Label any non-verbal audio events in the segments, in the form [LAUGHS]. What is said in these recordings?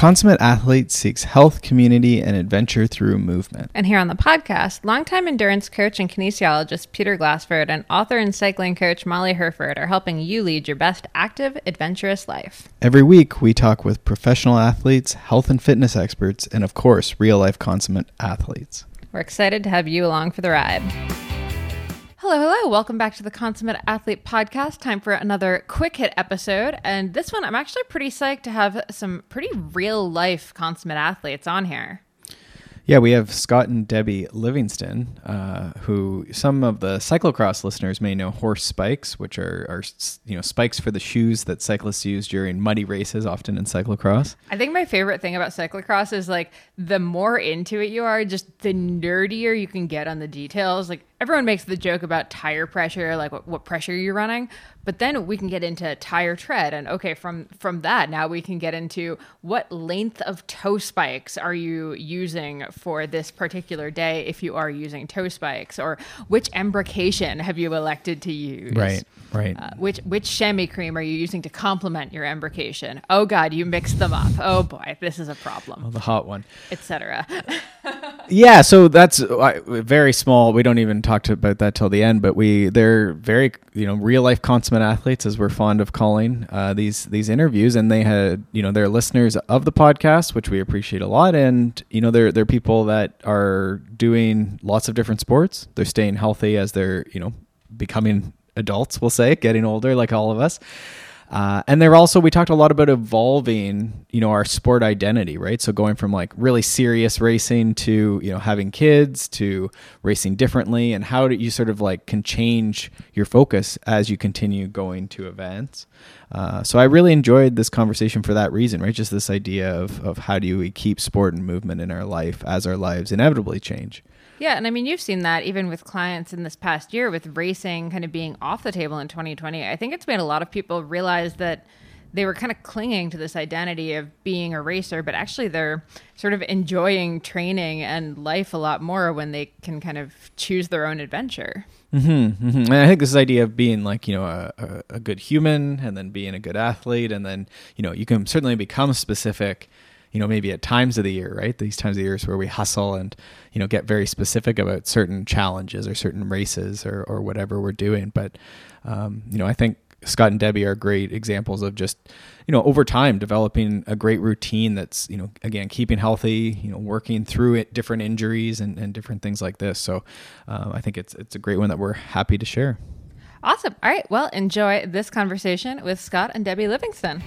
consummate athlete seeks health, community, and adventure through movement. And here on the podcast, longtime endurance coach and kinesiologist Peter Glassford and author and cycling coach Molly Hurford are helping you lead your best active, adventurous life. Every week, we talk with professional athletes, health and fitness experts, and of course, real life consummate athletes. We're excited to have you along for the ride. Hello, hello. Welcome back to the Consummate Athlete Podcast. Time for another quick hit episode. And this one, I'm actually pretty psyched to have some pretty real life consummate athletes on here. Yeah, we have Scott and Debbie Livingston, uh, who some of the cyclocross listeners may know Horst spikes, which are, are you know spikes for the shoes that cyclists use during muddy races, often in cyclocross. I think my favorite thing about cyclocross is like the more into it you are, just the nerdier you can get on the details. Like everyone makes the joke about tire pressure, like what, what, pressure you're running, but then we can get into tire tread, and okay, from from that now we can get into what length of toe spikes are you using for this particular day if you are using toe spikes, or which embrocation have you elected to use? Right, right. Uh, which which chamois cream are you using to complement your embrocation? Oh God, you mixed them up. Oh boy, this is a problem. Oh, the hot one, etc. [LAUGHS] yeah, so that's uh, very small. We don't even talk about that till the end, but we they're very you know real life consummate athletes, as we're fond of calling uh, these these interviews, and they had you know they're listeners of the podcast, which we appreciate a lot, and you know they're they're people that are doing lots of different sports. They're staying healthy as they're you know becoming adults. We'll say getting older, like all of us. Uh, and they're also we talked a lot about evolving, you know, our sport identity, right? So going from like really serious racing to you know having kids to racing differently, and how do you sort of like can change your focus as you continue going to events. Uh, so I really enjoyed this conversation for that reason, right? Just this idea of of how do we keep sport and movement in our life as our lives inevitably change. Yeah, and I mean, you've seen that even with clients in this past year with racing kind of being off the table in 2020. I think it's made a lot of people realize that they were kind of clinging to this identity of being a racer, but actually they're sort of enjoying training and life a lot more when they can kind of choose their own adventure. Mm-hmm, mm-hmm. And I think this idea of being like you know a, a, a good human, and then being a good athlete, and then you know you can certainly become specific you know maybe at times of the year right? These times of the years where we hustle and you know get very specific about certain challenges or certain races or, or whatever we're doing. But um, you know i think scott and debbie are great examples of just you know over time developing a great routine that's you know again keeping healthy you know working through it different injuries and, and different things like this. So um, i think it's it's a great one that we're happy to share. Awesome. All right. Well enjoy this conversation with scott and debbie livingston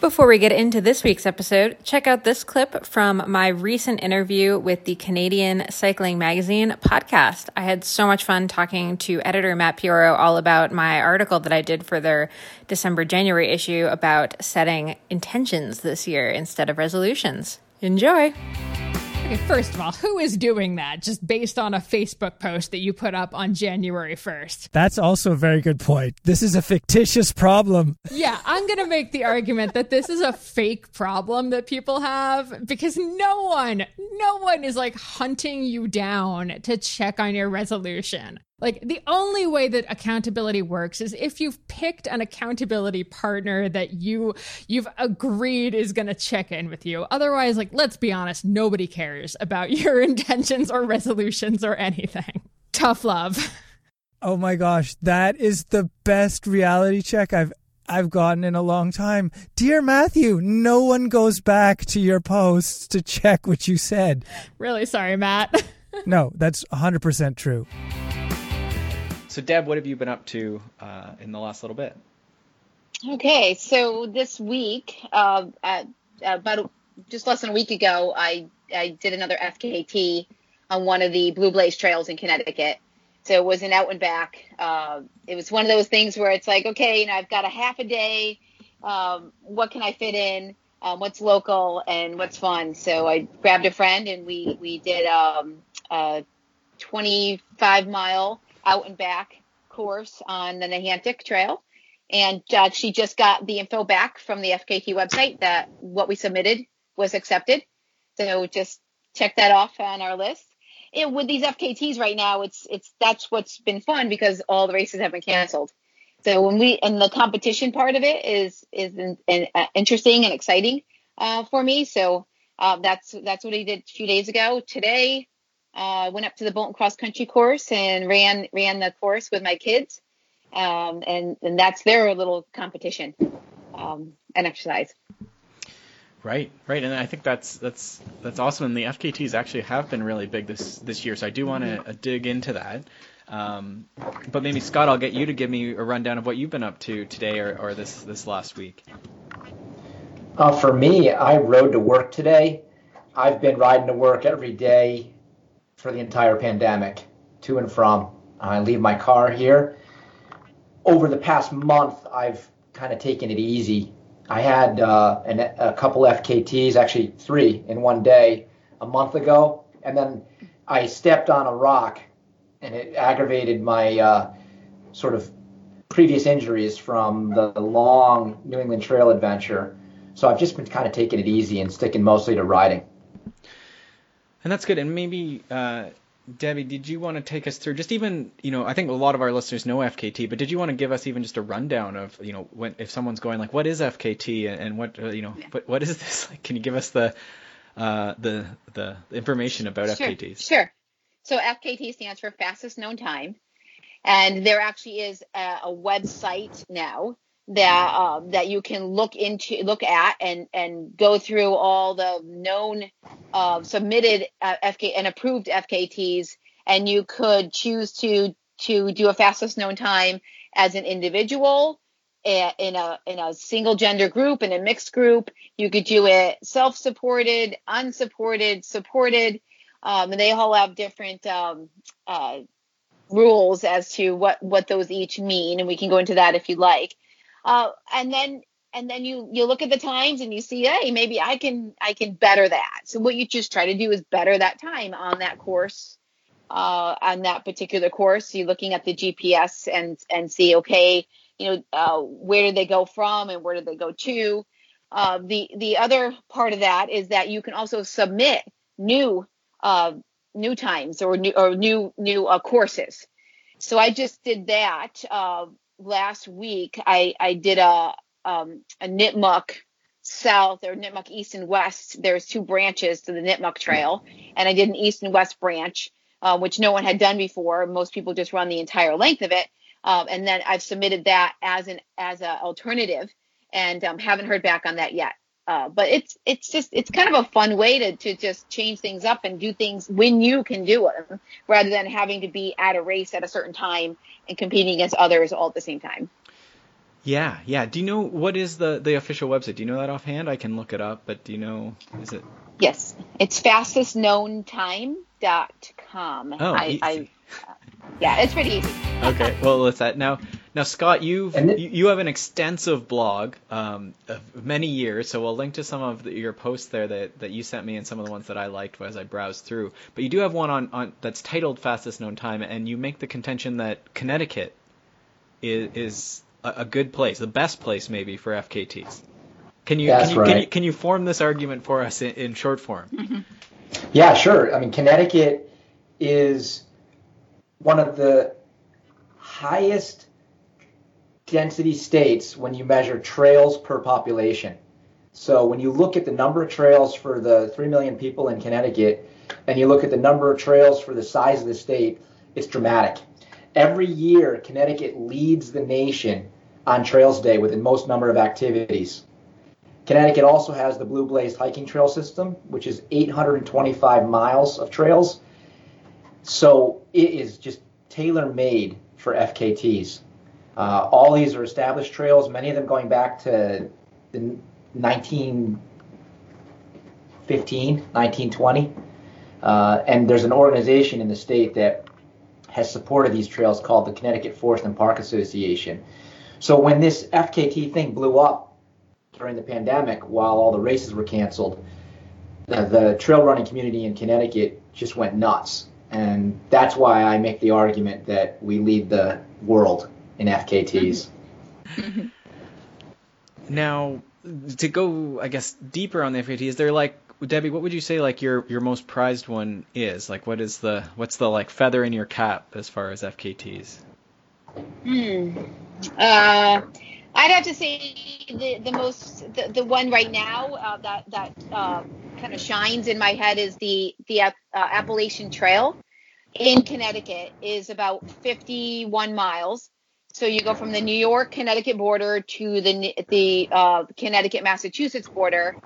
before we get into this week's episode, check out this clip from my recent interview with the Canadian Cycling Magazine podcast. I had so much fun talking to editor Matt Pioro all about my article that I did for their December January issue about setting intentions this year instead of resolutions. Enjoy! Okay, first of all, who is doing that just based on a Facebook post that you put up on January 1st? That's also a very good point. This is a fictitious problem. Yeah, I'm going to make the argument that this is a fake problem that people have because no one, no one is like hunting you down to check on your resolution. Like the only way that accountability works is if you've picked an accountability partner that you you've agreed is going to check in with you. Otherwise, like let's be honest, nobody cares about [LAUGHS] your intentions or resolutions or anything. Tough love. Oh my gosh, that is the best reality check I've I've gotten in a long time. Dear Matthew, no one goes back to your posts to check what you said. Really sorry, Matt. [LAUGHS] no, that's 100% true. So, Deb, what have you been up to uh, in the last little bit? Okay, so this week, uh, at, about just less than a week ago, I I did another FKT on one of the Blue Blaze trails in Connecticut. So it was an out and back. Uh, it was one of those things where it's like, okay, you know, I've got a half a day. Um, what can I fit in? Um, what's local and what's fun? So I grabbed a friend and we we did um, a 25 mile out and back course on the Nehantic Trail. And uh, she just got the info back from the FKT website that what we submitted was accepted. So just check that off on our list. With these FKTs right now, it's it's that's what's been fun because all the races have been canceled. So when we and the competition part of it is is in, in, uh, interesting and exciting. uh, for me. So uh, that's that's what I did a few days ago. Today, uh, went up to the Bolton Cross Country course and ran ran the course with my kids, um, and and that's their little competition um, and exercise. Right, right, and I think that's that's that's awesome. And the FKTs actually have been really big this this year, so I do want to uh, dig into that. Um, but maybe Scott, I'll get you to give me a rundown of what you've been up to today or, or this this last week. Uh, for me, I rode to work today. I've been riding to work every day for the entire pandemic, to and from. I leave my car here. Over the past month, I've kind of taken it easy I had uh, an, a couple FKTs, actually three in one day, a month ago, and then I stepped on a rock, and it aggravated my uh, sort of previous injuries from the long New England Trail adventure. So I've just been kind of taking it easy and sticking mostly to riding. And that's good. And maybe uh, Debbie, did you want to take us through just even, you know, I think a lot of our listeners know FKT, but did you want to give us even just a rundown of, you know, when if someone's going like, what is FKT and, and what, uh, you know, yeah. what what is this? [LAUGHS] Like, can you give us the uh, the the information about sure, FKTs? Sure. So FKT stands for fastest known time, and there actually is a, a website now that um, that you can look into look at and and go through all the known uh, submitted uh, FK and approved FKTs and you could choose to to do a fastest known time as an individual in a in a single gender group in a mixed group. You could do it self-supported unsupported supported. Um, and they all have different um, uh, rules as to what what those each mean. And we can go into that if you like uh, and then and then you you look at the times and you see hey maybe i can i can better that. So what you just try to do is better that time on that course uh, on that particular course. You're looking at the gps and and see okay you know uh, where did they go from and where did they go to? Uh, the the other part of that is that you can also submit new uh, new times or new or new new uh, courses. So i just did that uh, last week I, I did a um, a Nipmuck South or Nipmuck East and West. There's two branches to the Nipmuck Trail, and I did an East and West branch, uh, which no one had done before. Most people just run the entire length of it, um, and then I've submitted that as an as an alternative, and um, haven't heard back on that yet. Uh, but it's it's just it's kind of a fun way to to just change things up and do things when you can do them rather than having to be at a race at a certain time and competing against others all at the same time. Yeah, yeah. Do you know what is the the official website? Do you know that offhand? I can look it up, but do you know is it? Yes, it's fastestknowntime.com. Oh, I, easy. I, yeah, it's pretty easy. okay, well, let's that now. Now, Scott, you've it, you have an extensive blog um, of many years, so we'll link to some of the, your posts there that, that you sent me and some of the ones that I liked as I browsed through. But you do have one on, on that's titled "Fastest Known Time," and you make the contention that Connecticut is, is a, a good place, the best place maybe for FKTs. Can you, can you, right. can you, can you form this argument for us in, in short form? Mm-hmm. Yeah, sure. I mean, Connecticut is one of the highest density states when you measure trails per population. So when you look at the number of trails for the 3 million people in Connecticut and you look at the number of trails for the size of the state, it's dramatic. Every year, Connecticut leads the nation on Trails Day with the most number of activities. Connecticut also has the Blue Blaze hiking trail system, which is 825 miles of trails. So it is just tailor made for FKTs. Uh, all these are established trails, many of them going back to the 1915, 1920. Uh, and there's an organization in the state that has supported these trails called the Connecticut Forest and Park Association. So when this FKT thing blew up during the pandemic, while all the races were canceled, the, the trail running community in Connecticut just went nuts. And that's why I make the argument that we lead the world in FKTs. [LAUGHS] now, to go, I guess, deeper on the FKT, is there like Debbie, what would you say like your your most prized one is? Like, what is the what's the like feather in your cap as far as FKTs? Hmm. Uh, I'd have to say the the most the, the one right now uh, that that uh, kind of shines in my head is the the uh, Appalachian Trail in Connecticut is about 51 miles. So you go from the New York Connecticut border to the the uh, Connecticut Massachusetts border,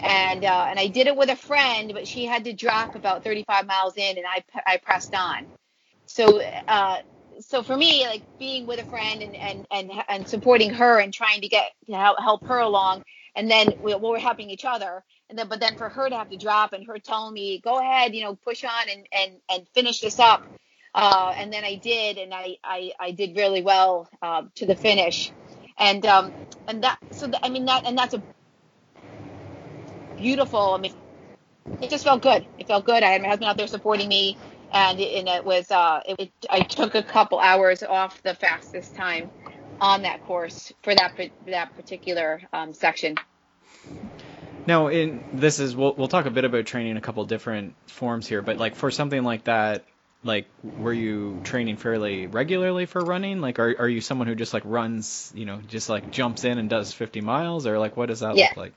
and uh, and I did it with a friend, but she had to drop about 35 miles in, and I I pressed on. So uh, so for me, like being with a friend and and and and supporting her and trying to get to help help her along, and then we, well, we're helping each other, and then but then for her to have to drop and her telling me, go ahead, you know, push on and and and finish this up, uh, and then I did, and I I, I did really well uh, to the finish, and um and that so I mean that and that's a beautiful. I mean, it just felt good. It felt good. I had my husband out there supporting me and it, and it was uh, it, I took a couple hours off the fastest time on that course for that that particular um, section. Now, in this is we'll we'll talk a bit about training a couple different forms here, but like for something like that, like were you training fairly regularly for running? Like, are are you someone who just like runs, you know, just like jumps in and does 50 miles, or like what does that yeah. look like?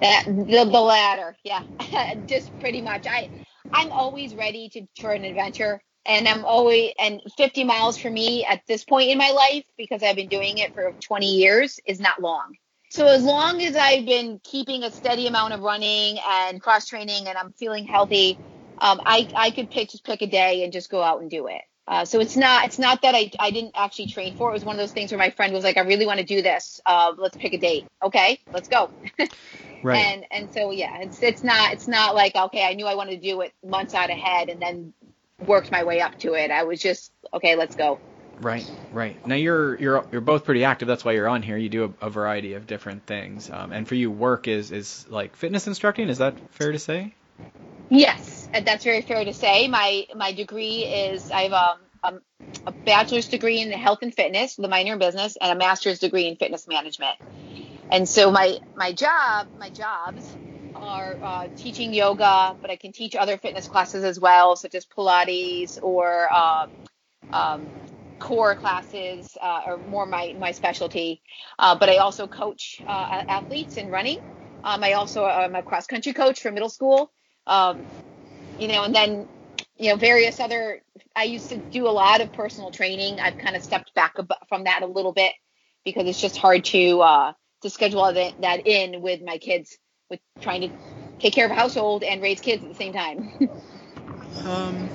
That the, the latter, yeah, [LAUGHS] just pretty much. I I'm always ready to for an adventure. And I'm always, and 50 miles for me at this point in my life, because I've been doing it for 20 years, is not long. So as long as I've been keeping a steady amount of running and cross training and I'm feeling healthy, um, I, I could pick, just pick a day and just go out and do it. Uh, so it's not it's not that I, I didn't actually train for it. It was one of those things where my friend was like, I really want to do this. Uh, let's pick a date. Okay, let's go. [LAUGHS] right. And and so yeah, it's it's not it's not like okay, I knew I wanted to do it months out ahead and then worked my way up to it. I was just okay, let's go. Right, right. Now you're you're you're both pretty active. That's why you're on here. You do a, a variety of different things. Um, and for you, work is is like fitness instructing. Is that fair to say? Yes, and that's very fair to say. My my degree is I have um, um, a bachelor's degree in health and fitness, the minor in business, and a master's degree in fitness management. And so my my job my jobs are uh, teaching yoga, but I can teach other fitness classes as well, such as Pilates or uh, um, core classes, uh, are more my my specialty. Uh, but I also coach uh, athletes in running. Um, I also am a cross country coach for middle school. Um, you know, and then you know various other. I used to do a lot of personal training. I've kind of stepped back from that a little bit because it's just hard to uh, to schedule that in with my kids, with trying to take care of a household and raise kids at the same time. [LAUGHS] um,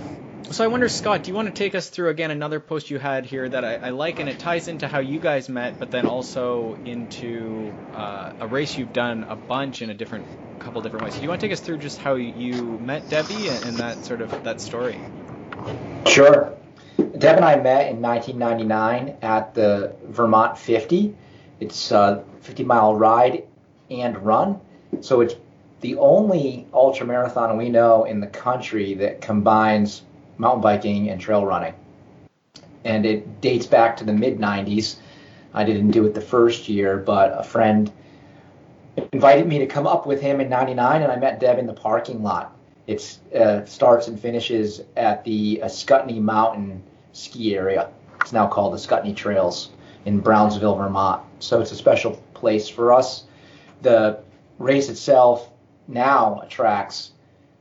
so I wonder, Scott, do you want to take us through again another post you had here that I, I like, and it ties into how you guys met, but then also into uh, a race you've done a bunch in a different couple different ways. Do you want to take us through just how you met Debbie and, and that sort of that story? Sure. Deb and I met in 1999 at the Vermont 50. It's a 50 mile ride and run. So it's the only ultra marathon we know in the country that combines mountain biking and trail running. And it dates back to the mid 90s. I didn't do it the first year, but a friend invited me to come up with him in 99 and I met Deb in the parking lot. It uh, starts and finishes at the uh, Ascutney Mountain ski area. It's now called the Ascutney Trails in Brownsville, Vermont. So it's a special place for us. The race itself now attracts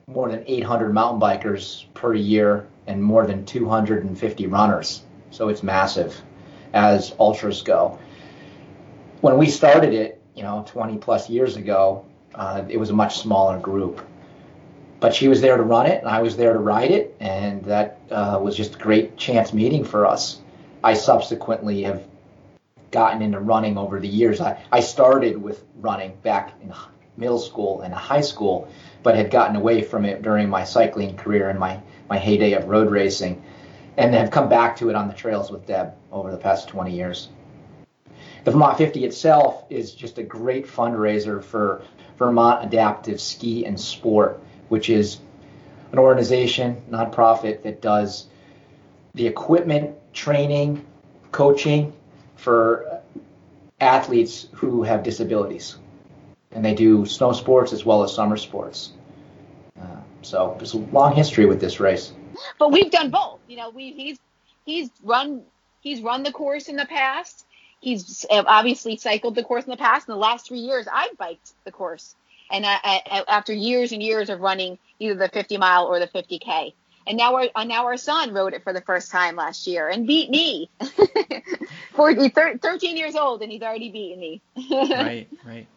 more than 800 mountain bikers per year and more than 250 runners. So it's massive as ultras go. When we started it, you know, 20 plus years ago, uh, it was a much smaller group. But she was there to run it, and I was there to ride it, and that uh, was just a great chance meeting for us. I subsequently have gotten into running over the years. I, I started with running back in middle school and high school, but had gotten away from it during my cycling career and my, my heyday of road racing, and have come back to it on the trails with Deb over the past 20 years. The Vermont 50 itself is just a great fundraiser for Vermont Adaptive Ski and Sport, which is an organization, nonprofit, that does the equipment, training, coaching for athletes who have disabilities. And they do snow sports as well as summer sports. Uh, so there's a long history with this race. But we've done both. You know, we he's he's run he's run the course in the past he's obviously cycled the course in the past. In the last three years, I've biked the course, and I, I, after years and years of running either the 50 mile or the 50k, and now our uh, now our son rode it for the first time last year and beat me. [LAUGHS] 40, 13 years old, and he's already beaten me. [LAUGHS] right, right.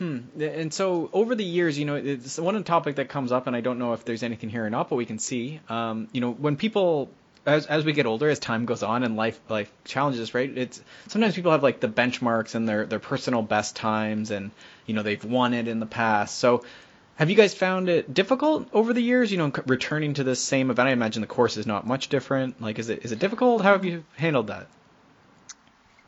Hmm. And so over the years, you know, it's one topic that comes up, and I don't know if there's anything here or not, but we can see. Um, you know, when people as as we get older, as time goes on and life life challenges, right? It's sometimes people have like the benchmarks and their their personal best times, and you know they've won it in the past. So, have you guys found it difficult over the years? You know, returning to this same event. I imagine the course is not much different. Like, is it is it difficult? How have you handled that?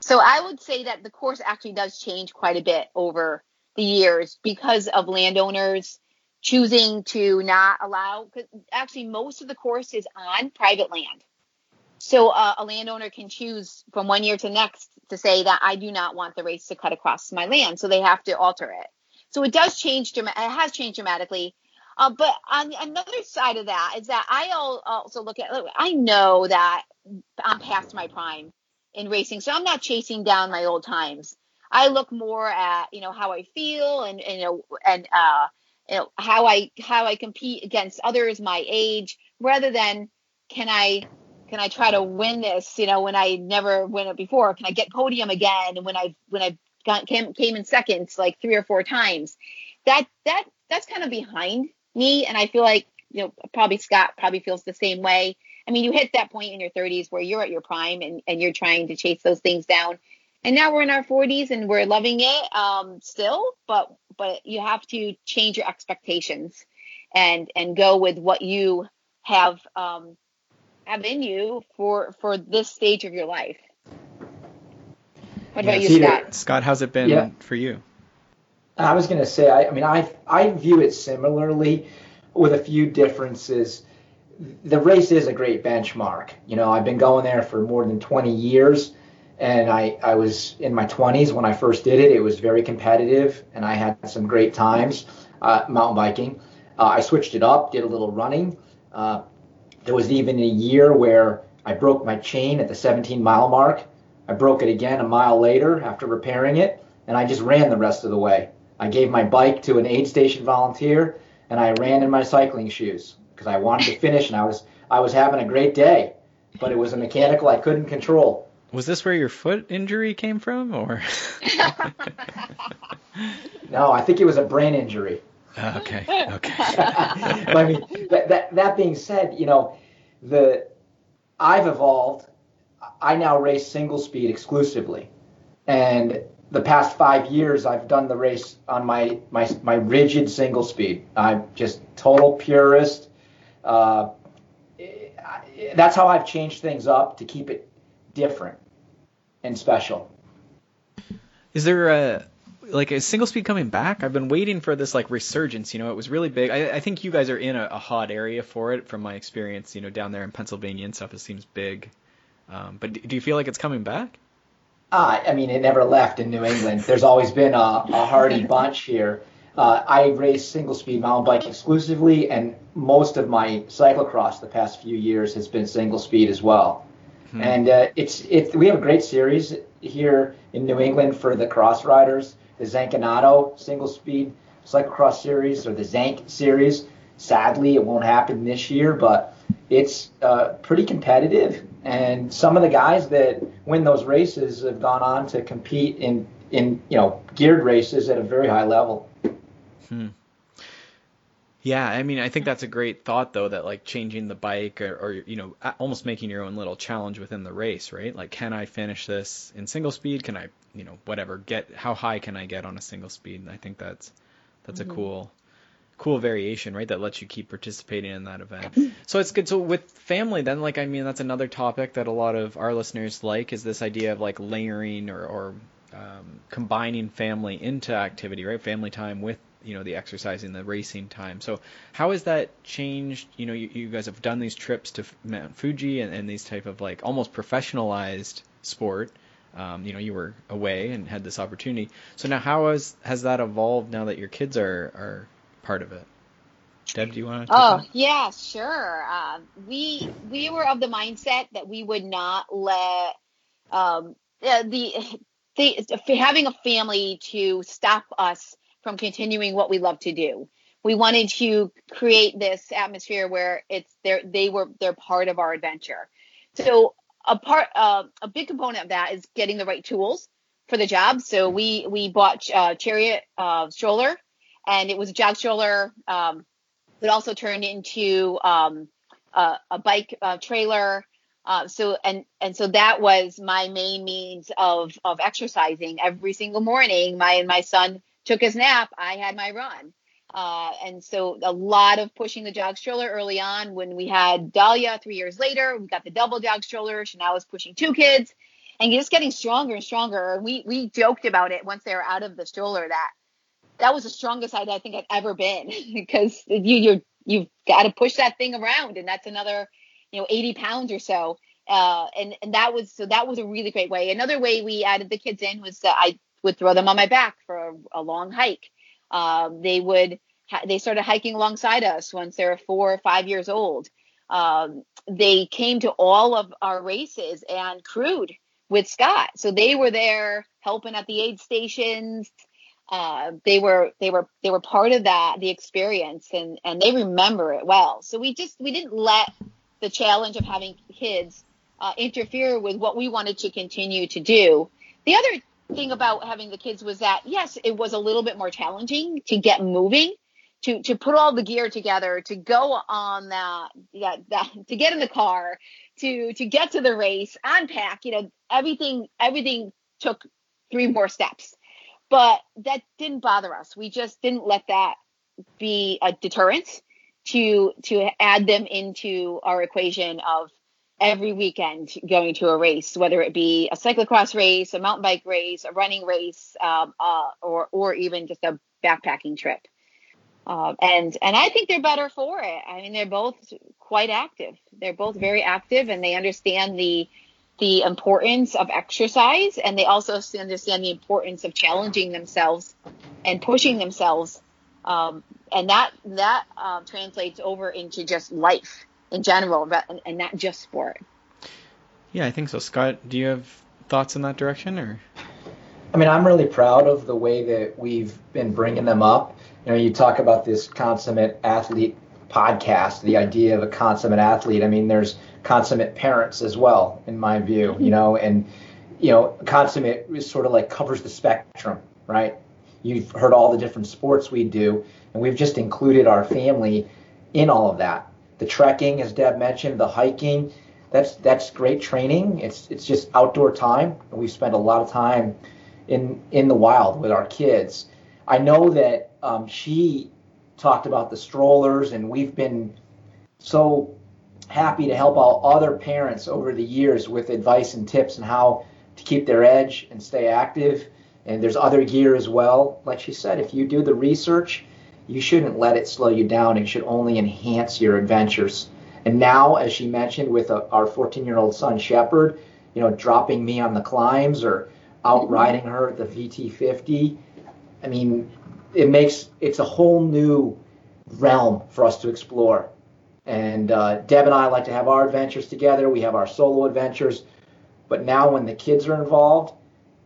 So I would say that the course actually does change quite a bit over the years because of landowners choosing to not allow actually most of the course is on private land. So uh, a landowner can choose from one year to next to say that i do not want the race to cut across my land so they have to alter it. So it does change it has changed dramatically. Uh, but on another side of that is that i also look at i know that i'm past my prime in racing so i'm not chasing down my old times i look more at you know how i feel and, you know and uh you know, how I how I compete against others my age, rather than can I can I try to win this? You know, when I never win it before, can I get podium again? When I when I got, came came in seconds like three or four times, that that that's kind of behind me, and I feel like you know probably Scott probably feels the same way. I mean, you hit that point in your 30s where you're at your prime and, and you're trying to chase those things down and now we're in our 40s and we're loving it um, still but but you have to change your expectations and and go with what you have um, have in you for for this stage of your life. What yeah, about you scott? Scott how's it been yeah. for you? I was going to say I, I mean i i view it similarly with a few differences. The race is a great benchmark. You know i've been going there for more than 20 years and I, I was in my 20s when I first did it. It was very competitive, and I had some great times uh, mountain biking. Uh, I switched it up, did a little running. Uh, there was even a year where I broke my chain at the 17 mile mark. I broke it again a mile later after repairing it, and I just ran the rest of the way. I gave my bike to an aid station volunteer, and I ran in my cycling shoes because I wanted to finish, and I was I was having a great day, but it was a mechanical I couldn't control. Was this where your foot injury came from, or? [LAUGHS] no, I think it was a brain injury. Uh, okay. Okay. [LAUGHS] I mean, that, that that being said, you know, the I've evolved. I now race single speed exclusively, and the past five years I've done the race on my my my rigid single speed. I'm just total purist. Uh, that's how I've changed things up to keep it different and special. Is there a like a single speed coming back? I've been waiting for this like resurgence. You know, it was really big. I, I think you guys are in a, a, hot area for it, from my experience. You know, down there in Pennsylvania and stuff, it seems big. Um, but do you feel like it's coming back? Uh, I mean, it never left in New England. There's always been a, a hardy [LAUGHS] bunch here. Uh, I race single speed mountain bike exclusively, and most of my cyclocross the past few years has been single speed as well. Hmm. And uh, it's it's we have a great series here in New England for the cross riders, the Zanconato single speed cyclocross series or the Zank series. Sadly, it won't happen this year, but it's uh, pretty competitive. And some of the guys that win those races have gone on to compete in in you know geared races at a very high level. Hmm. Yeah, I mean, I think that's a great thought though that like changing the bike or, or, you know almost making your own little challenge within the race, right? Like, can I finish this in single speed? Can I, you know, whatever get how high can I get on a single speed? And I think that's that's mm-hmm. a cool cool variation, right? That lets you keep participating in that event. So it's good. So with family, then, like, I mean, that's another topic that a lot of our listeners like is this idea of like layering or, or um, combining family into activity, right? Family time with you know the exercising, the racing time. So how has that changed? You know, you, you guys have done these trips to Mount Fuji and, and these type of like almost professionalized sport. Um, you know, you were away and had this opportunity. So now, how has has that evolved now that your kids are are part of it? Deb, do you want to? Oh that? yeah, sure. Uh, we we were of the mindset that we would not let um, [LAUGHS] the the having a family to stop us from continuing what we love to do. We wanted to create this atmosphere where it's they they were they're part of our adventure. So a part uh, a big component of that is getting the right tools for the job. So we we bought uh, Chariot uh, stroller, and it was a jog stroller. Um, it also turned into um, a, a, bike uh, trailer. Uh, so and and so that was my main means of of exercising every single morning. My and my son took his nap. I had my run. Uh, and so a lot of pushing the jog stroller early on. When we had Dahlia three years later, we got the double jog stroller. She now is pushing two kids and just getting stronger and stronger. We we joked about it once they were out of the stroller that that was the strongest I, I think I've ever been [LAUGHS] because you you you've got to push that thing around and that's another you know 80 pounds or so. Uh, and and that was so that was a really great way. Another way we added the kids in was that I would throw them on my back for a, a long hike um, they would ha- they started hiking alongside us once they were four or five years old. Um, they came to all of our races and crewed with Scott. So they were there helping at the aid stations. Uh, they were they were they were part of that the experience and and they remember it well. So we just we didn't let the challenge of having kids uh, interfere with what we wanted to continue to do. The other thing about having the kids was that yes, it was a little bit more challenging to get moving, to to put all the gear together, to go on that, that, that to get in the car, to to get to the race, unpack, you know, everything everything took three more steps. But that didn't bother us. We just didn't let that be a deterrent to to add them into our equation of every weekend going to a race, whether it be a cyclocross race, a mountain bike race, a running race, um, uh, or or even just a backpacking trip. Uh, and and I think they're better for it. I mean, they're both quite active. They're both very active, and they understand the the importance of exercise, and they also understand the importance of challenging themselves and pushing themselves. Um, and that that um, translates over into just life in general, and not just sport. Yeah, I think so. Scott, do you have thoughts in that direction, or? I mean, I'm really proud of the way that we've been bringing them up. You know, you talk about this consummate athlete podcast, the idea of a consummate athlete. I mean, there's consummate parents as well, in my view. You know, and you know, consummate is sort of like covers the spectrum, right? You've heard all the different sports we do, and we've just included our family in all of that the trekking, as Deb mentioned, the hiking. That's that's great training. It's it's just outdoor time. We spend a lot of time in in the wild with our kids. I know that um, she talked about the strollers, and we've been so happy to help out other parents over the years with advice and tips on how to keep their edge and stay active. And there's other gear as well. Like she said, if you do the research you shouldn't let it slow you down. It should only enhance your adventures. And now, as she mentioned, with a, our 14 year old son, Shepard, you know, dropping me on the climbs or outriding her at the VT50, I mean, it makes it's a whole new realm for us to explore. And uh, Deb and I like to have our adventures together. We have our solo adventures. But now, when the kids are involved,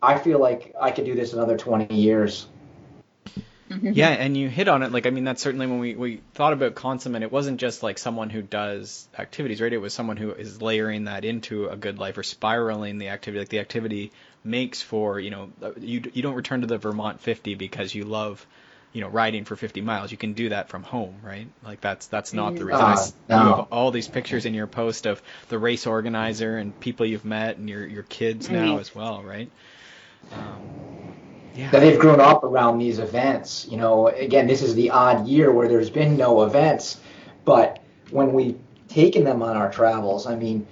I feel like I could do this another 20 years. Mm-hmm. Yeah, and you hit on it. Like, I mean, that's certainly when we, we thought about consummate, it wasn't just like someone who does activities, right? It was someone who is layering that into a good life or spiraling the activity. Like, the activity makes for, you know, uh, you, you don't return to the Vermont 50 because you love, you know, riding for 50 miles. You can do that from home, right? Like, that's that's not the reason. Uh, no. You have all these pictures in your post of the race organizer and people you've met and your, your kids mm-hmm. now as well, right? Um, that they've grown up around these events. You know, again, this is the odd year where there's been no events, but when we've taken them on our travels, I mean,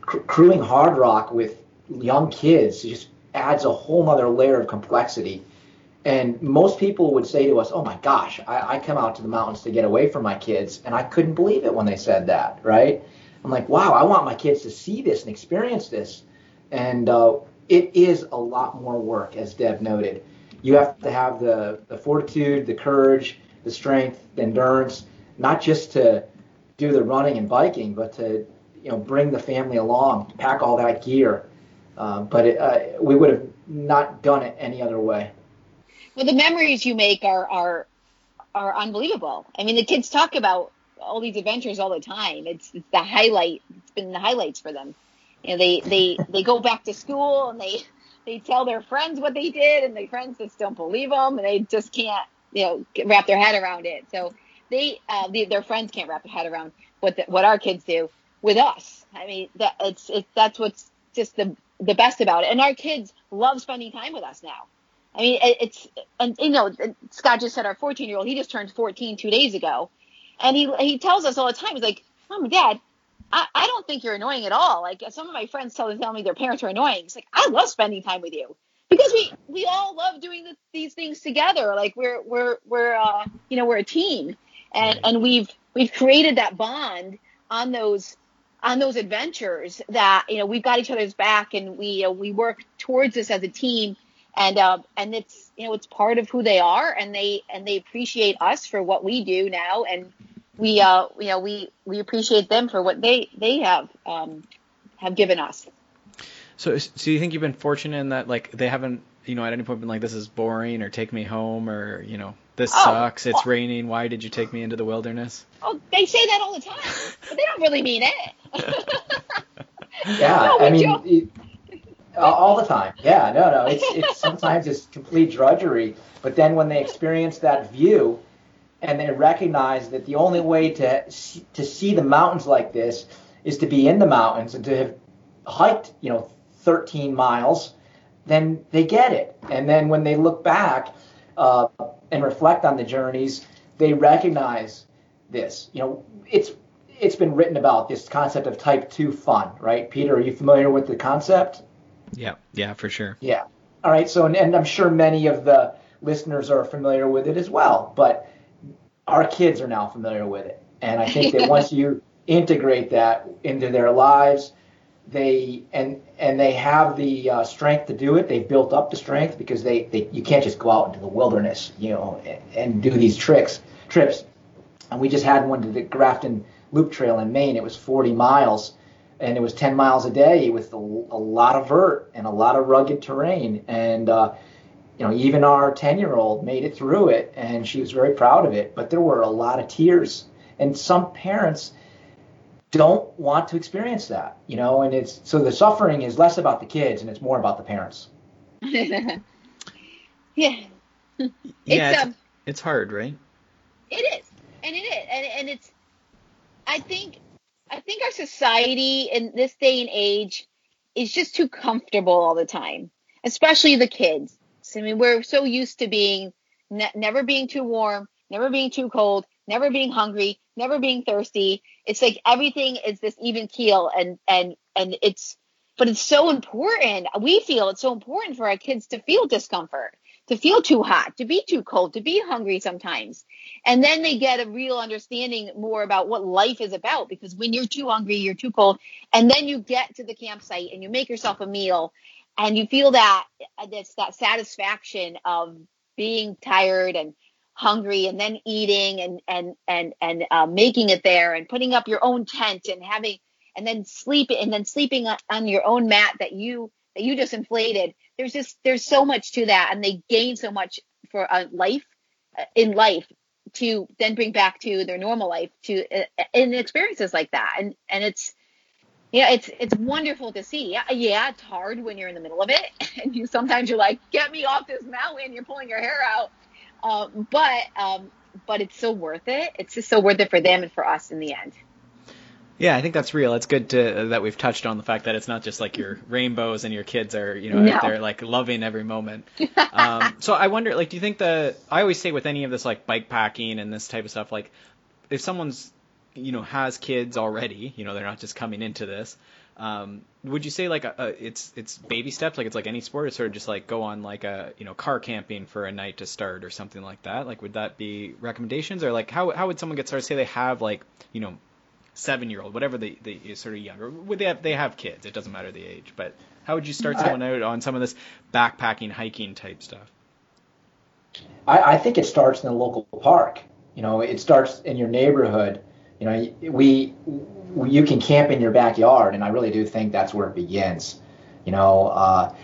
cr- crewing Hardrock with young kids just adds a whole other layer of complexity. And most people would say to us, "Oh my gosh, I, I come out to the mountains to get away from my kids," and I couldn't believe it when they said that. Right? I'm like, "Wow, I want my kids to see this and experience this." And uh, it is a lot more work, as Deb noted. You have to have the, the fortitude, the courage, the strength, the endurance, not just to do the running and biking, but to you know bring the family along, pack all that gear. Uh, but it, uh, we would have not done it any other way. Well, the memories you make are are are unbelievable. I mean, the kids talk about all these adventures all the time. It's, it's the highlight. It's been the highlights for them. You know, they they they go back to school and they they tell their friends what they did, and their friends just don't believe them, and they just can't you know wrap their head around it. So they uh, the, their friends can't wrap their head around what the, what our kids do with us. I mean, that it's it's that's what's just the the best about it. And our kids love spending time with us now. I mean, it's and you know, Scott just said our 14 year old he just turned 14 two days ago, and he he tells us all the time he's like, Mom and Dad, I, I don't think you're annoying at all. Like some of my friends tell, tell me their parents are annoying. It's like I love spending time with you because we we all love doing the, these things together. Like we're we're we're uh you know we're a team, and and we've we've created that bond on those on those adventures that you know we've got each other's back and we uh, we work towards this as a team and uh, and it's you know it's part of who they are and they and they appreciate us for what we do now and we uh you know we we appreciate them for what they they have um have given us. So so you think you've been fortunate in that like they haven't you know at any point been like this is boring or take me home or you know this oh, sucks it's oh. raining why did you take me into the wilderness? Oh they say that all the time but they don't really mean it. [LAUGHS] Yeah [LAUGHS] no, i mean all the time yeah no no it's it's sometimes it's complete drudgery but then when they experience that view and they recognize that the only way to see, to see the mountains like this is to be in the mountains and to have hiked you know 13 miles then they get it and then when they look back uh, and reflect on the journeys, they recognize this. You know, it's it's been written about this concept of type two fun, right? Peter, are you familiar with the concept? Yeah, yeah, for sure. Yeah. All right. So, and, and I'm sure many of the listeners are familiar with it as well, but our kids are now familiar with it, and I think that once [LAUGHS] you integrate that into their lives, they and and they have the uh, strength to do it. They've built up the strength because they, they you can't just go out into the wilderness, you know, and, and do these tricks trips. And we just had one to the Grafton Loop Trail in Maine. It was 40 miles, and it was 10 miles a day with a, a lot of vert and a lot of rugged terrain. And uh, you know, even our 10 year old made it through it, and she was very proud of it. But there were a lot of tears, and some parents don't want to experience that, you know, and it's so the suffering is less about the kids and it's more about the parents. [LAUGHS] yeah. [LAUGHS] Yeah, it's, it's, um, it's hard, right? It is. And it is. And, and it's I think I think our society in this day and age is just too comfortable all the time, especially the kids. I mean, we're so used to being ne- never being too warm, never being too cold, never being hungry, never being thirsty. It's like everything is this even keel and and and it's but it's so important. We feel it's so important for our kids to feel discomfort, to feel too hot, to be too cold, to be hungry sometimes. And then they get a real understanding more about what life is about because when you're too hungry, you're too cold, and then you get to the campsite and you make yourself a meal and you feel that that's that satisfaction of being tired and hungry and then eating and and and and uh, making it there and putting up your own tent and having and then sleeping and then sleeping on your own mat that you that you just inflated. There's just there's so much to that and they gain so much for a life uh, in life to then bring back to their normal life to uh, in experiences like that. And and it's yeah it's it's wonderful to see yeah yeah it's hard when you're in the middle of it [LAUGHS] and you sometimes you're like get me off this mountain you're pulling your hair out um, but um, but it's so worth it. It's just so worth it for them and for us in the end. Yeah, I think that's real. It's good to, uh, that we've touched on the fact that it's not just like your rainbows and your kids are, you know, no. they're like loving every moment. [LAUGHS] um, so I wonder, like, do you think the? I always say with any of this like bike packing and this type of stuff, like, if someone's, you know, has kids already, you know, they're not just coming into this. Um, would you say like a, a, it's it's baby steps, like it's like any sport, or sort of just like go on like a you know car camping for a night to start or something like that? Like would that be recommendations, or like how how would someone get started? Say they have like you know seven year old, whatever the the sort of younger, would they have they have kids? It doesn't matter the age, but how would you start someone out on some of this backpacking, hiking type stuff? I, I think it starts in the local park. You know, it starts in your neighborhood. You know, we you can camp in your backyard, and I really do think that's where it begins. You know, uh,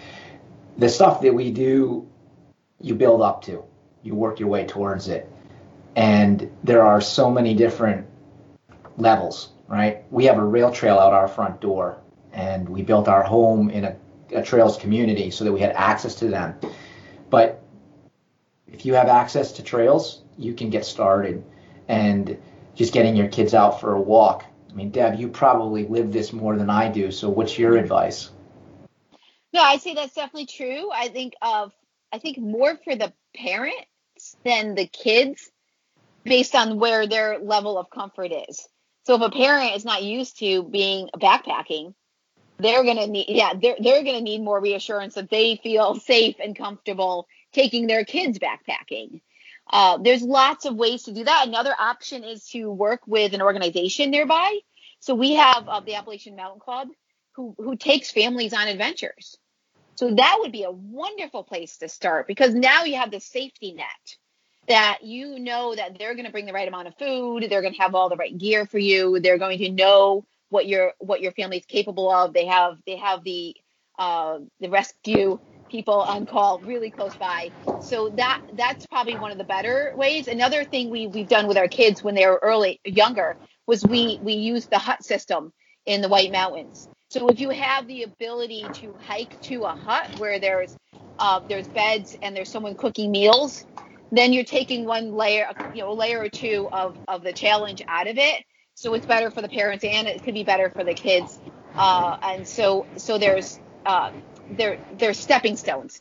the stuff that we do, you build up to, you work your way towards it, and there are so many different levels. Right? We have a rail trail out our front door, and we built our home in a, a trails community so that we had access to them. But if you have access to trails, you can get started and just getting your kids out for a walk. I mean, Deb, you probably live this more than I do. So, what's your advice? No, I'd say that's definitely true. I think of I think more for the parents than the kids, based on where their level of comfort is. So, if a parent is not used to being backpacking, they're gonna need yeah they're they're gonna need more reassurance that they feel safe and comfortable taking their kids backpacking. Uh, there's lots of ways to do that. Another option is to work with an organization nearby. So we have uh, the Appalachian Mountain Club who, who takes families on adventures. So that would be a wonderful place to start because now you have the safety net that you know that they're going to bring the right amount of food, they're going to have all the right gear for you, they're going to know what your what your family is capable of. They have they have the uh, the rescue people on call really close by. So that that's probably one of the better ways. Another thing we we've done with our kids when they were early younger was we we used the hut system in the White Mountains. So if you have the ability to hike to a hut where there's uh, there's beds and there's someone cooking meals, then you're taking one layer, you know, a layer or two of of the challenge out of it. So it's better for the parents and it could be better for the kids. Uh, and so so there's uh, they're they're stepping stones.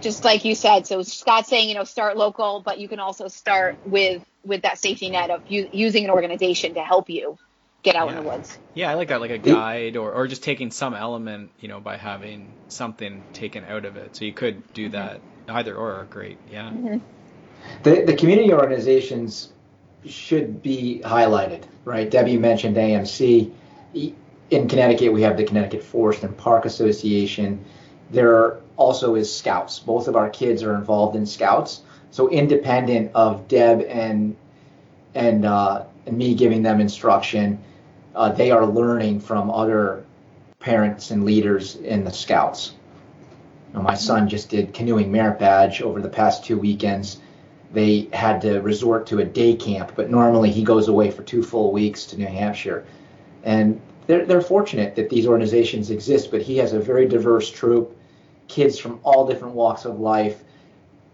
Just like you said so scott's saying you know start local but you can also start with with that safety net of u- using an organization to help you get out yeah. in the woods. Yeah i like that like a guide or, or just taking some element you know by having something taken out of it. So you could do mm-hmm. that. Either or are great yeah. Mm-hmm. the, the community organizations should be highlighted right? Debbie mentioned amc in Connecticut, we have the Connecticut Forest and Park Association. There also is Scouts. Both of our kids are involved in Scouts. So independent of Deb and and, uh, and me giving them instruction, uh, they are learning from other parents and leaders in the Scouts. You know, my son just did canoeing merit badge over the past two weekends. They had to resort to a day camp, but normally he goes away for two full weeks to New Hampshire. And they're, they're fortunate that these organizations exist, but he has a very diverse troop, kids from all different walks of life.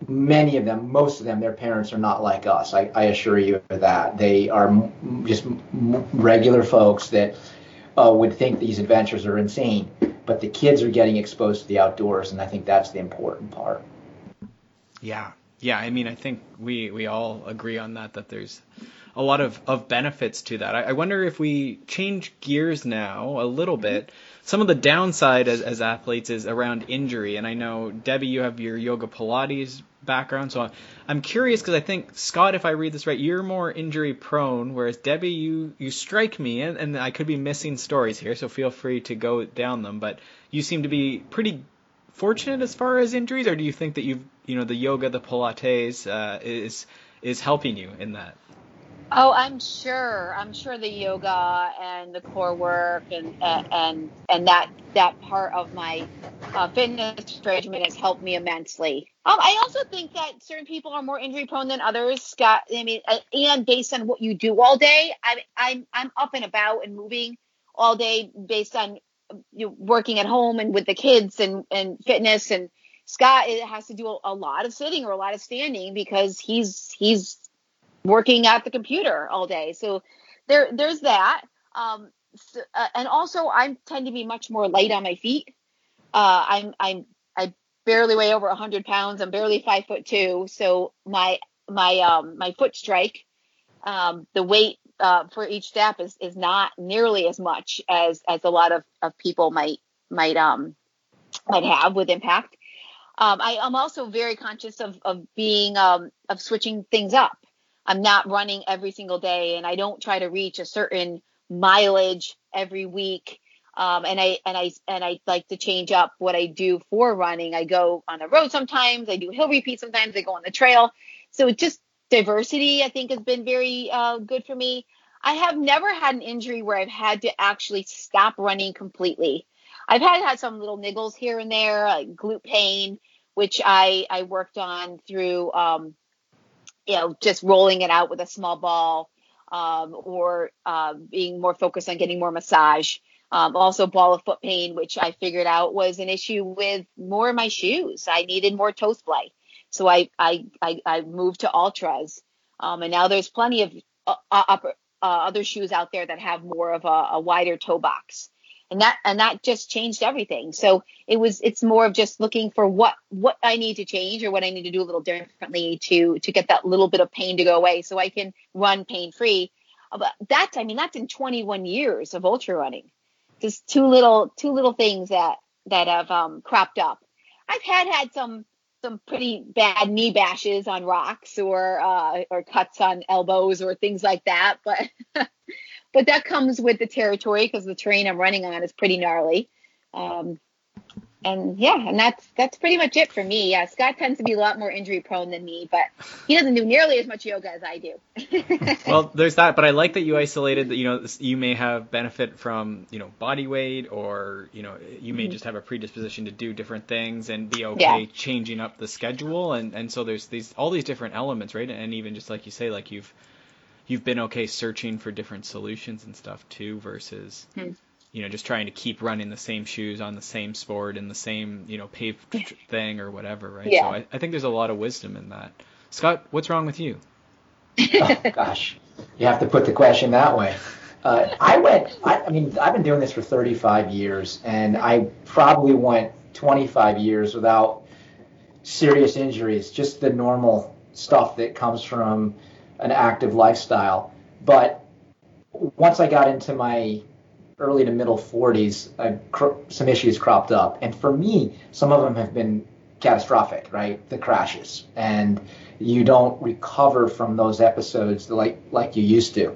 Many of them, most of them, their parents are not like us. I, I assure you of that. They are m- just m- regular folks that uh, would think these adventures are insane, but the kids are getting exposed to the outdoors, and I think that's the important part. Yeah, yeah. I mean, I think we we all agree on that. That there's a lot of, of benefits to that. I, I wonder if we change gears now a little mm-hmm. bit. Some of the downside as, as athletes is around injury, and I know Debbie, you have your yoga Pilates background, so I'm curious because I think Scott, if I read this right, you're more injury prone, whereas Debbie, you you strike me, and, and I could be missing stories here, so feel free to go down them. But you seem to be pretty fortunate as far as injuries, or do you think that you've you know the yoga, the Pilates uh, is is helping you in that? Oh, I'm sure. I'm sure the yoga and the core work and and and that that part of my uh, fitness regimen has helped me immensely. Um, I also think that certain people are more injury prone than others. Scott, I mean, uh, and based on what you do all day, I'm I'm I'm up and about and moving all day based on you working at home and with the kids and and fitness and Scott it has to do a lot of sitting or a lot of standing because he's he's working at the computer all day. So there there's that. Um, so, uh, and also I tend to be much more light on my feet. Uh, I'm I'm I barely weigh over 100 pounds. I'm barely five foot two. So my my um my foot strike, um, the weight uh, for each step is is not nearly as much as as a lot of, of people might might um might have with impact. Um, I, am also very conscious of of being um, of switching things up. I'm not running every single day and I don't try to reach a certain mileage every week. Um, and I and I and I like to change up what I do for running. I go on the road sometimes. I do hill repeats sometimes. I go on the trail. So it's just diversity. I think has been very uh, good for me. I have never had an injury where I've had to actually stop running completely. I've had had some little niggles here and there, like glute pain, which I I worked on through um, you know just rolling it out with a small ball um, or uh, being more focused on getting more massage. Um, also ball of foot pain, which I figured out was an issue with more of my shoes. I needed more toe splay. So I, I, I, I moved to Altras. Um, and now there's plenty of uh, upper, uh, other shoes out there that have more of a, a wider toe box and that and that just changed everything. So it was it's more of just looking for what what i need to change or what i need to do a little differently to to get that little bit of pain to go away so i can run pain free but that's i mean that's in 21 years of ultra running just two little two little things that that have um, cropped up. I've had had some some pretty bad knee bashes on rocks or uh, or cuts on elbows or things like that but [LAUGHS] but that comes with the territory because the terrain I'm running on is pretty gnarly. Um, and yeah, and that's that's pretty much it for me. Yeah, Scott tends to be a lot more injury prone than me, but he doesn't do nearly as much yoga as I do. [LAUGHS] well, there's that, but I like that you isolated that. You know, you may have benefit from you know body weight, or you know, you may mm-hmm. just have a predisposition to do different things and be okay yeah. changing up the schedule, and and so there's these all these different elements, right? And even just like you say, like you've you've been okay searching for different solutions and stuff too versus hmm. You know just trying to keep running the same shoes on the same sport in the same you know paved thing or whatever right yeah. so I, I think there's a lot of wisdom in that scott what's wrong with you oh, gosh you have to put the question that way uh, I went. I, I, mean, I've been doing this for 35 years, and I probably went 25 years without serious injuries. Just the normal stuff that comes from an active lifestyle. But once I got into my early to middle 40s, uh, cr- some issues cropped up. And for me, some of them have been catastrophic, right? The crashes. And you don't recover from those episodes like, like you used to.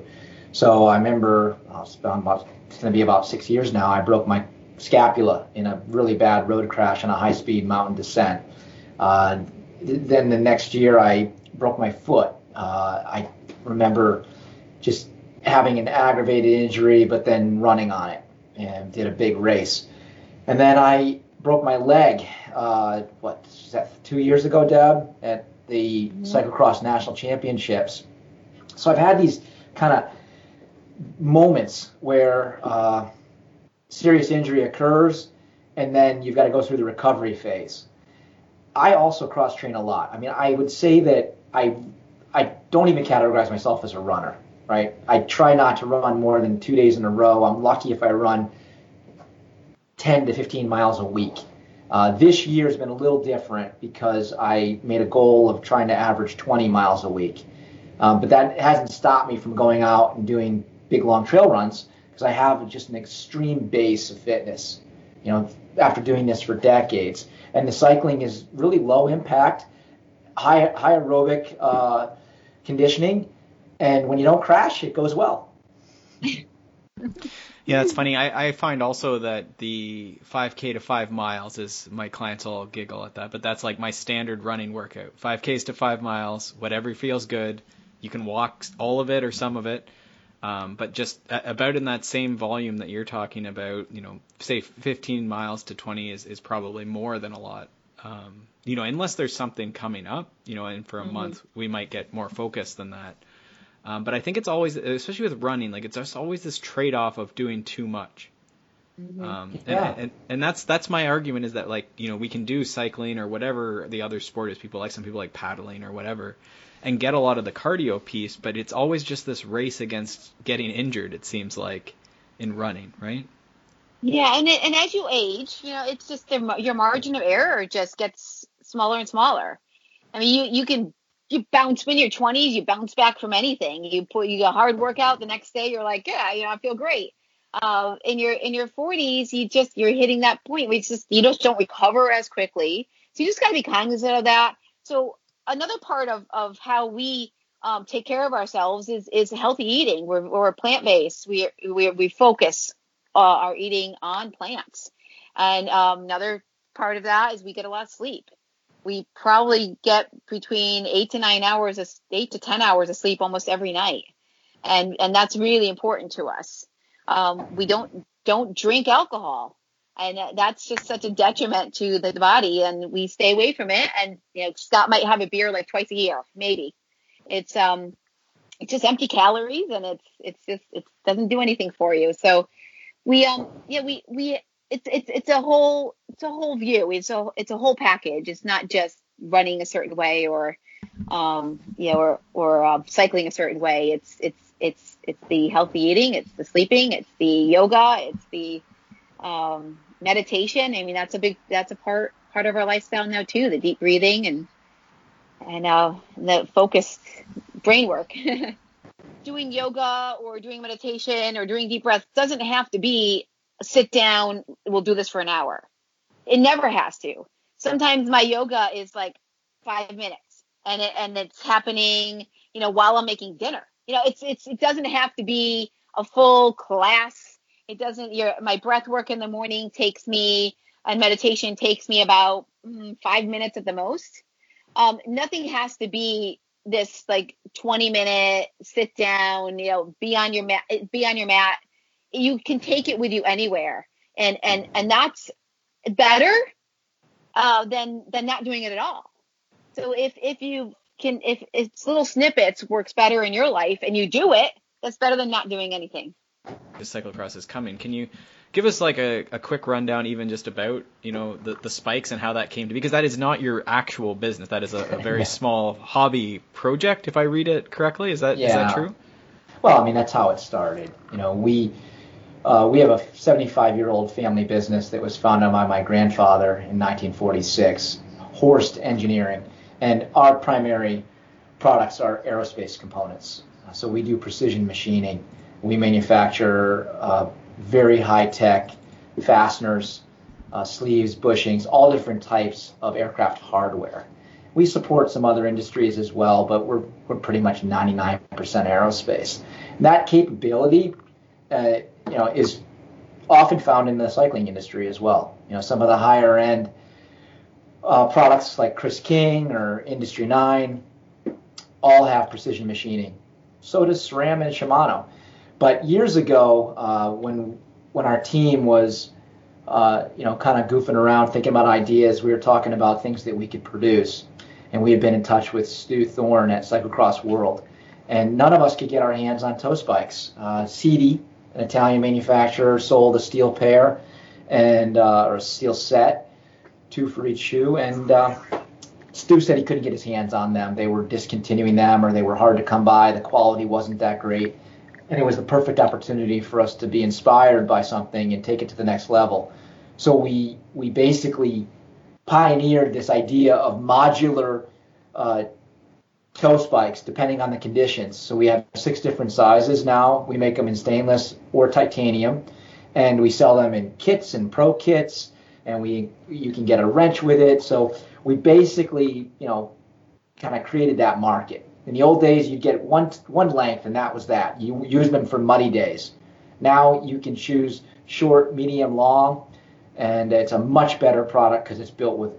So I remember, oh, it's, it's going to be about six years now, I broke my scapula in a really bad road crash on a high speed mountain descent. Uh, then the next year, I broke my foot uh, I remember just having an aggravated injury, but then running on it and did a big race. And then I broke my leg, uh, what, that two years ago, Deb, at the mm-hmm. Cyclocross National Championships. So I've had these kind of moments where uh, serious injury occurs and then you've got to go through the recovery phase. I also cross train a lot. I mean, I would say that I I don't even categorize myself as a runner, right? I try not to run more than two days in a row. I'm lucky if I run 10 to 15 miles a week. Uh, this year has been a little different because I made a goal of trying to average 20 miles a week. Um, but that hasn't stopped me from going out and doing big long trail runs because I have just an extreme base of fitness. You know, after doing this for decades, and the cycling is really low impact, high high aerobic uh, conditioning, and when you don't crash, it goes well. [LAUGHS] Yeah, it's funny. I, I find also that the 5K to 5 miles is my clients all giggle at that, but that's like my standard running workout. 5Ks to 5 miles, whatever feels good. You can walk all of it or some of it, um, but just about in that same volume that you're talking about, you know, say 15 miles to 20 is, is probably more than a lot. Um, you know, unless there's something coming up, you know, and for a mm-hmm. month we might get more focused than that. Um, but I think it's always, especially with running, like it's just always this trade-off of doing too much. Mm-hmm. Um, yeah. and, and, and that's that's my argument is that like you know we can do cycling or whatever the other sport is people like some people like paddling or whatever and get a lot of the cardio piece but it's always just this race against getting injured it seems like in running right yeah and it, and as you age you know it's just the, your margin of error just gets smaller and smaller. I mean, you you can you bounce when you're 20s, you bounce back from anything. You put you a hard workout the next day, you're like, yeah, you know, I feel great. Uh, in your in your 40s, you just you're hitting that point it's just you just don't recover as quickly. So you just got to be cognizant of that. So another part of of how we um, take care of ourselves is is healthy eating. We're we're plant based. We we we focus uh, our eating on plants. And um, another part of that is we get a lot of sleep we probably get between eight to nine hours, of, eight to ten hours of sleep almost every night, and and that's really important to us. Um, we don't don't drink alcohol. and that's just such a detriment to the body and we stay away from it and you know scott might have a beer like twice a year maybe it's um it's just empty calories and it's it's just it doesn't do anything for you so we um yeah we we it's it's it's a whole it's a whole view. It's a it's a whole package. It's not just running a certain way or um you know or or uh, cycling a certain way. It's it's it's it's the healthy eating. It's the sleeping. It's the yoga. It's the um, meditation. I mean, that's a big, that's a part, part of our lifestyle now too, the deep breathing and, and, uh, the focused brain work. [LAUGHS] doing yoga or doing meditation or doing deep breath doesn't have to be sit down. We'll do this for an hour. It never has to. Sometimes my yoga is like five minutes and it, and it's happening, you know, while I'm making dinner. You know, it's, it's, it doesn't have to be a full class it doesn't. Your my breath work in the morning takes me, and meditation takes me about mm, five minutes at the most. Um, nothing has to be this like 20 minute sit down. You know, be on your mat. Be on your mat. You can take it with you anywhere, and and and that's better uh, than than not doing it at all. So if if you can if it's little snippets works better in your life and you do it, that's better than not doing anything the cyclocross is coming. Can you give us like a, a quick rundown, even just about you know the the spikes and how that came to be? Because that is not your actual business. That is a, a very [LAUGHS] yeah. small hobby project, if I read it correctly. Is that yeah. is that true? Well, I mean that's how it started. You know, we uh, we have a 75 year old family business that was founded by my grandfather in 1946, Horst Engineering, and our primary products are aerospace components. So we do precision machining we manufacture uh, very high tech fasteners, uh, sleeves, bushings, all different types of aircraft hardware. We support some other industries as well, but we're, we're pretty much 99% aerospace. That capability, uh, you know, is often found in the cycling industry as well. You know, some of the higher end uh, products like Chris King or Industry 9 all have precision machining. So does SRAM and Shimano. But years ago, uh, when when our team was, uh, you know, kind of goofing around, thinking about ideas, we were talking about things that we could produce, and we had been in touch with Stu Thorne at Cyclocross World, and none of us could get our hands on toe spikes. Uh, Sidi, an Italian manufacturer, sold a steel pair and uh, or a steel set, two for each shoe, and uh, Stu said he couldn't get his hands on them. They were discontinuing them, or they were hard to come by. The quality wasn't that great and it was the perfect opportunity for us to be inspired by something and take it to the next level. So we we basically pioneered this idea of modular uh, toe spikes depending on the conditions. So we have six different sizes now. We make them in stainless or titanium, and we sell them in kits and pro kits, and we you can get a wrench with it. So we basically you know kind of created that market. In the old days, you'd get one one length, and that was that. You use them for muddy days. Now you can choose short, medium, long, and it's a much better product because it's built with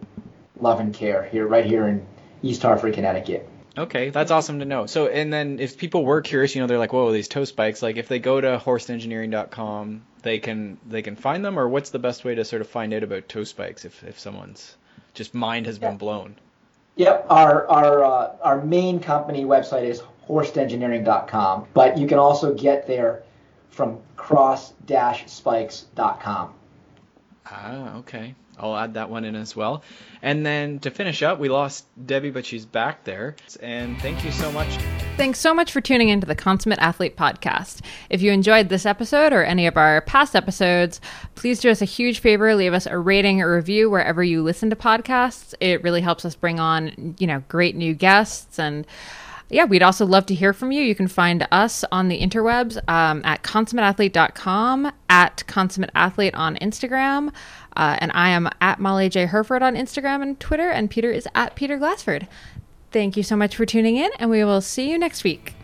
love and care here, right here in East Hartford, Connecticut. Okay, that's awesome to know. So, and then if people were curious, you know, they're like, "Whoa, these toe spikes!" Like, if they go to horstengineering.com, they can they can find them, or what's the best way to sort of find out about toe spikes if if someone's just mind has been blown? Yep, our our uh, our main company website is horstengineering.com, but you can also get there from cross-spikes.com. Ah, okay. I'll add that one in as well. And then to finish up, we lost Debbie, but she's back there. And thank you so much. Thanks so much for tuning into the Consummate Athlete podcast. If you enjoyed this episode or any of our past episodes, please do us a huge favor, leave us a rating or review wherever you listen to podcasts. It really helps us bring on, you know, great new guests and yeah, we'd also love to hear from you. You can find us on the interwebs um, at consummateathlete.com, at consummateathlete on Instagram. Uh, and I am at Molly J. Hurford on Instagram and Twitter, and Peter is at Peter Glassford. Thank you so much for tuning in, and we will see you next week.